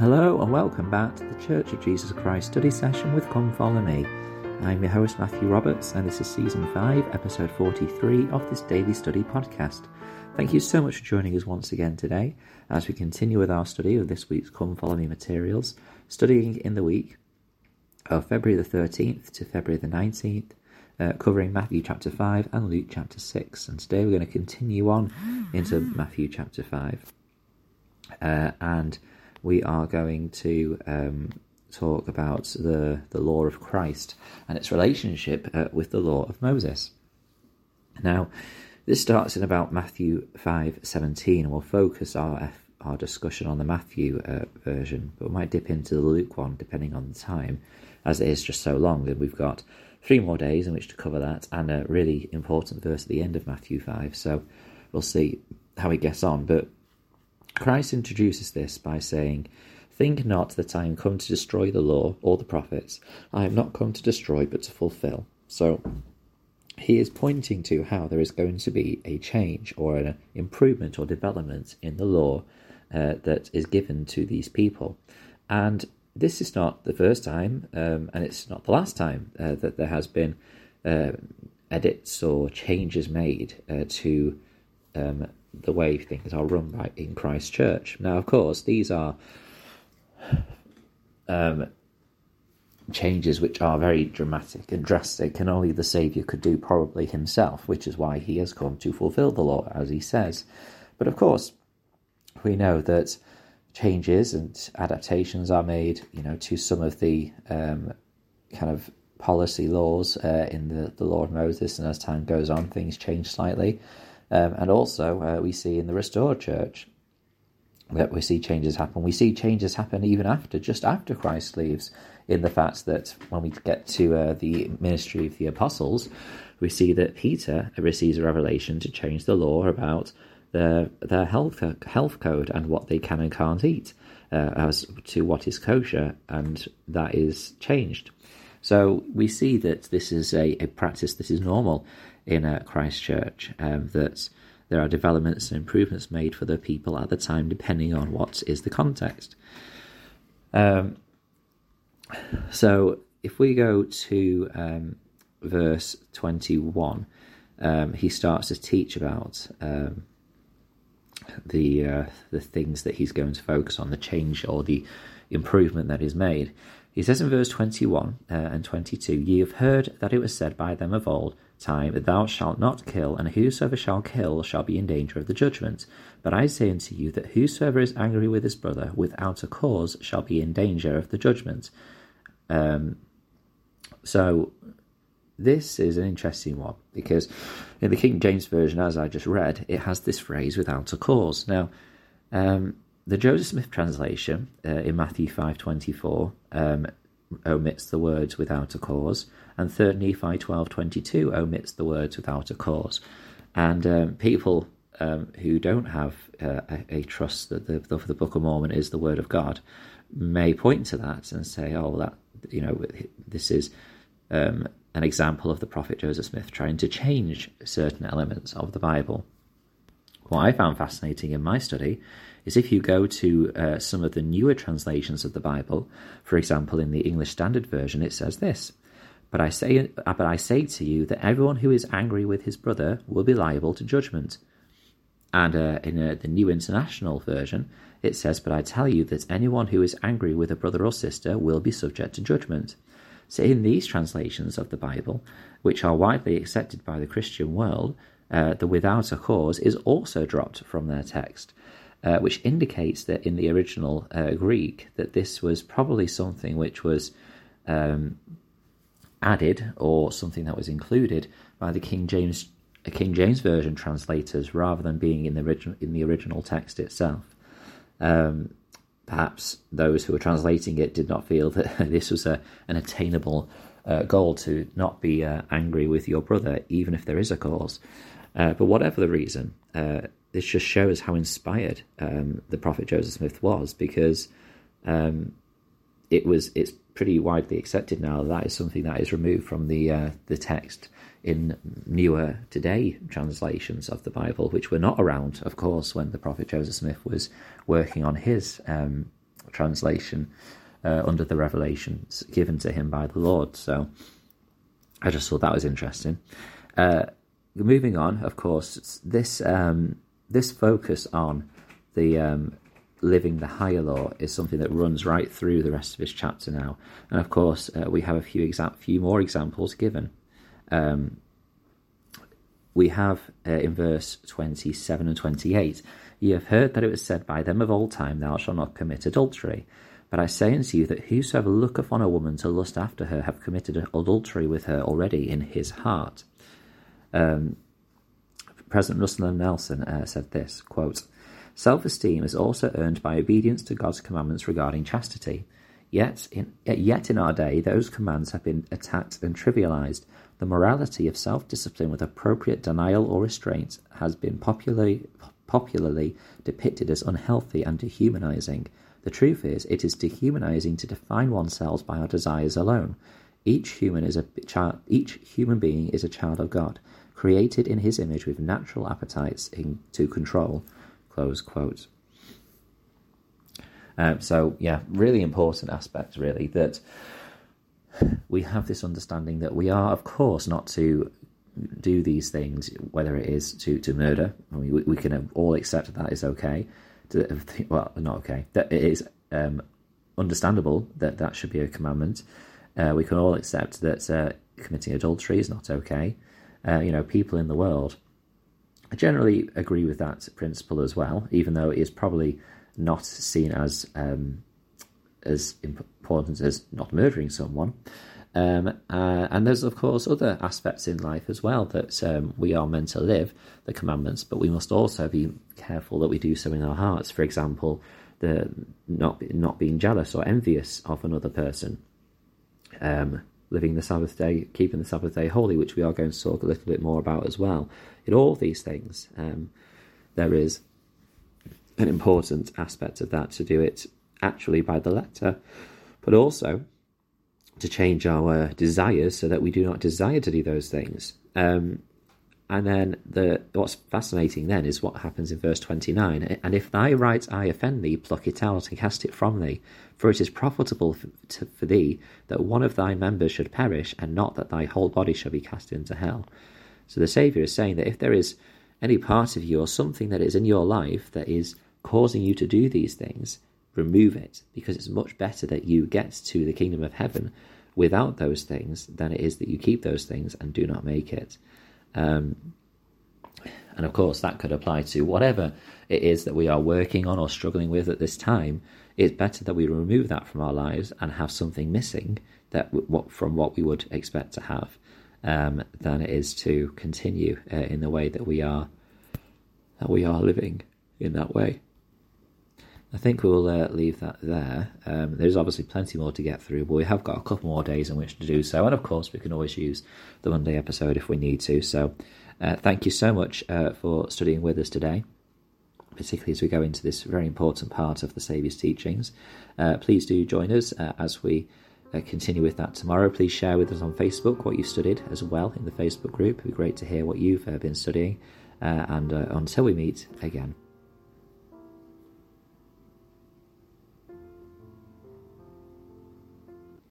Hello and welcome back to the Church of Jesus Christ study session with Come Follow Me. I'm your host Matthew Roberts and this is season 5, episode 43 of this daily study podcast. Thank you so much for joining us once again today as we continue with our study of this week's Come Follow Me materials, studying in the week of February the 13th to February the 19th, uh, covering Matthew chapter 5 and Luke chapter 6. And today we're going to continue on into Matthew chapter 5. Uh, and we are going to um, talk about the, the law of Christ and its relationship uh, with the law of Moses. Now, this starts in about Matthew 5:17, and we'll focus our our discussion on the Matthew uh, version, but we might dip into the Luke one depending on the time, as it is just so long, and we've got three more days in which to cover that, and a really important verse at the end of Matthew 5. So we'll see how he gets on, but Christ introduces this by saying, Think not that I am come to destroy the law or the prophets. I am not come to destroy, but to fulfill. So he is pointing to how there is going to be a change or an improvement or development in the law uh, that is given to these people. And this is not the first time, um, and it's not the last time uh, that there has been uh, edits or changes made uh, to um, the way things are run by in Christ Church. Now, of course, these are um, changes which are very dramatic and drastic, and only the Saviour could do probably himself, which is why he has come to fulfill the law, as he says. But of course, we know that changes and adaptations are made, you know, to some of the um, kind of policy laws uh, in the, the law of Moses, and as time goes on, things change slightly. Um, and also, uh, we see in the restored church that we see changes happen. We see changes happen even after, just after Christ leaves, in the fact that when we get to uh, the ministry of the apostles, we see that Peter receives a revelation to change the law about their their health health code and what they can and can't eat, uh, as to what is kosher, and that is changed. So we see that this is a, a practice that is normal in uh, Christ Church, um, that there are developments and improvements made for the people at the time, depending on what is the context. Um, so if we go to um, verse 21, um, he starts to teach about um, the uh, the things that he's going to focus on, the change or the improvement that is made. He says in verse 21 uh, and 22, Ye have heard that it was said by them of old time, Thou shalt not kill, and whosoever shall kill shall be in danger of the judgment. But I say unto you that whosoever is angry with his brother without a cause shall be in danger of the judgment. Um, so this is an interesting one because in the King James Version, as I just read, it has this phrase without a cause. Now, um, the Joseph Smith translation uh, in Matthew 5.24 um, omits the words without a cause, and 3 Nephi 12.22 omits the words without a cause. And um, people um, who don't have uh, a, a, trust that the, the, the, Book of Mormon is the Word of God may point to that and say, oh, that, you know, this is um, an example of the prophet Joseph Smith trying to change certain elements of the Bible. What I found fascinating in my study is if you go to uh, some of the newer translations of the Bible, for example, in the English Standard Version, it says this. But I say, uh, but I say to you that everyone who is angry with his brother will be liable to judgment. And uh, in uh, the New International Version, it says, But I tell you that anyone who is angry with a brother or sister will be subject to judgment. So, in these translations of the Bible, which are widely accepted by the Christian world, uh, the without a cause is also dropped from their text uh, which indicates that in the original uh, Greek that this was probably something which was um, added or something that was included by the King James King James version translators rather than being in the original in the original text itself. Um, perhaps those who were translating it did not feel that this was a, an attainable uh, goal to not be uh, angry with your brother, even if there is a cause. Uh, but whatever the reason, uh, this just shows how inspired um, the prophet Joseph Smith was, because um, it was it's pretty widely accepted now that, is something that is removed from the uh, the text in newer today translations of the Bible, which were not around, of course, when the prophet Joseph Smith was working on his um, translation uh, under the revelations given to him by the Lord. So I just thought that was interesting. Uh, moving on, of course, this um, this focus on the um, living the higher law is something that runs right through the rest of his chapter now. And of course, uh, we have a few exa- few more examples given. Um, we have uh, in verse 27 and 28 Ye have heard that it was said by them of old time, Thou shalt not commit adultery. But I say unto you that whosoever looketh on a woman to lust after her have committed adultery with her already in his heart. Um, President Russell M. Nelson uh, said this quote, Self esteem is also earned by obedience to God's commandments regarding chastity. Yet in, yet in our day, those commands have been attacked and trivialized. The morality of self discipline with appropriate denial or restraint has been popularly, popularly depicted as unhealthy and dehumanizing. The truth is, it is dehumanizing to define oneself by our desires alone. Each human is a child, each human being is a child of God, created in His image with natural appetites in, to control. Close quote. Um, so yeah, really important aspect, really that we have this understanding that we are, of course, not to do these things, whether it is to to murder. I mean, we, we can all accept that, that is okay. To, well, not okay. That it is um, understandable that that should be a commandment. Uh, we can all accept that uh, committing adultery is not okay. Uh, you know, people in the world I generally agree with that principle as well, even though it is probably not seen as um, as important as not murdering someone. Um, uh, and there's of course other aspects in life as well that um, we are meant to live the commandments, but we must also be careful that we do so in our hearts. For example, the not not being jealous or envious of another person. Um, living the Sabbath day, keeping the Sabbath day holy, which we are going to talk a little bit more about as well. In all these things, um, there is an important aspect of that to do it actually by the letter, but also to change our desires so that we do not desire to do those things. Um, and then the what's fascinating then is what happens in verse 29. And if thy right eye offend thee, pluck it out and cast it from thee. For it is profitable for, thee that one of thy members should perish, and not that thy whole body shall be cast into hell. So the Saviour is saying that if there is any part of you or something that is in your life that is causing you to do these things, remove it, because it's much better that you get to the kingdom of heaven without those things than it is that you keep those things and do not make it. Um, and of course, that could apply to whatever it is that we are working on or struggling with at this time. It's better that we remove that from our lives and have something missing that from what we would expect to have, um, than it is to continue uh, in the way that we are that we are living in that way. I think we'll uh, leave that there. Um, there's obviously plenty more to get through, but we have got a couple more days in which to do so. And of course, we can always use the Monday episode if we need to. So, uh, thank you so much uh, for studying with us today, particularly as we go into this very important part of the Saviour's teachings. Uh, please do join us uh, as we uh, continue with that tomorrow. Please share with us on Facebook what you've studied as well in the Facebook group. It'd be great to hear what you've been studying. and until we meet again.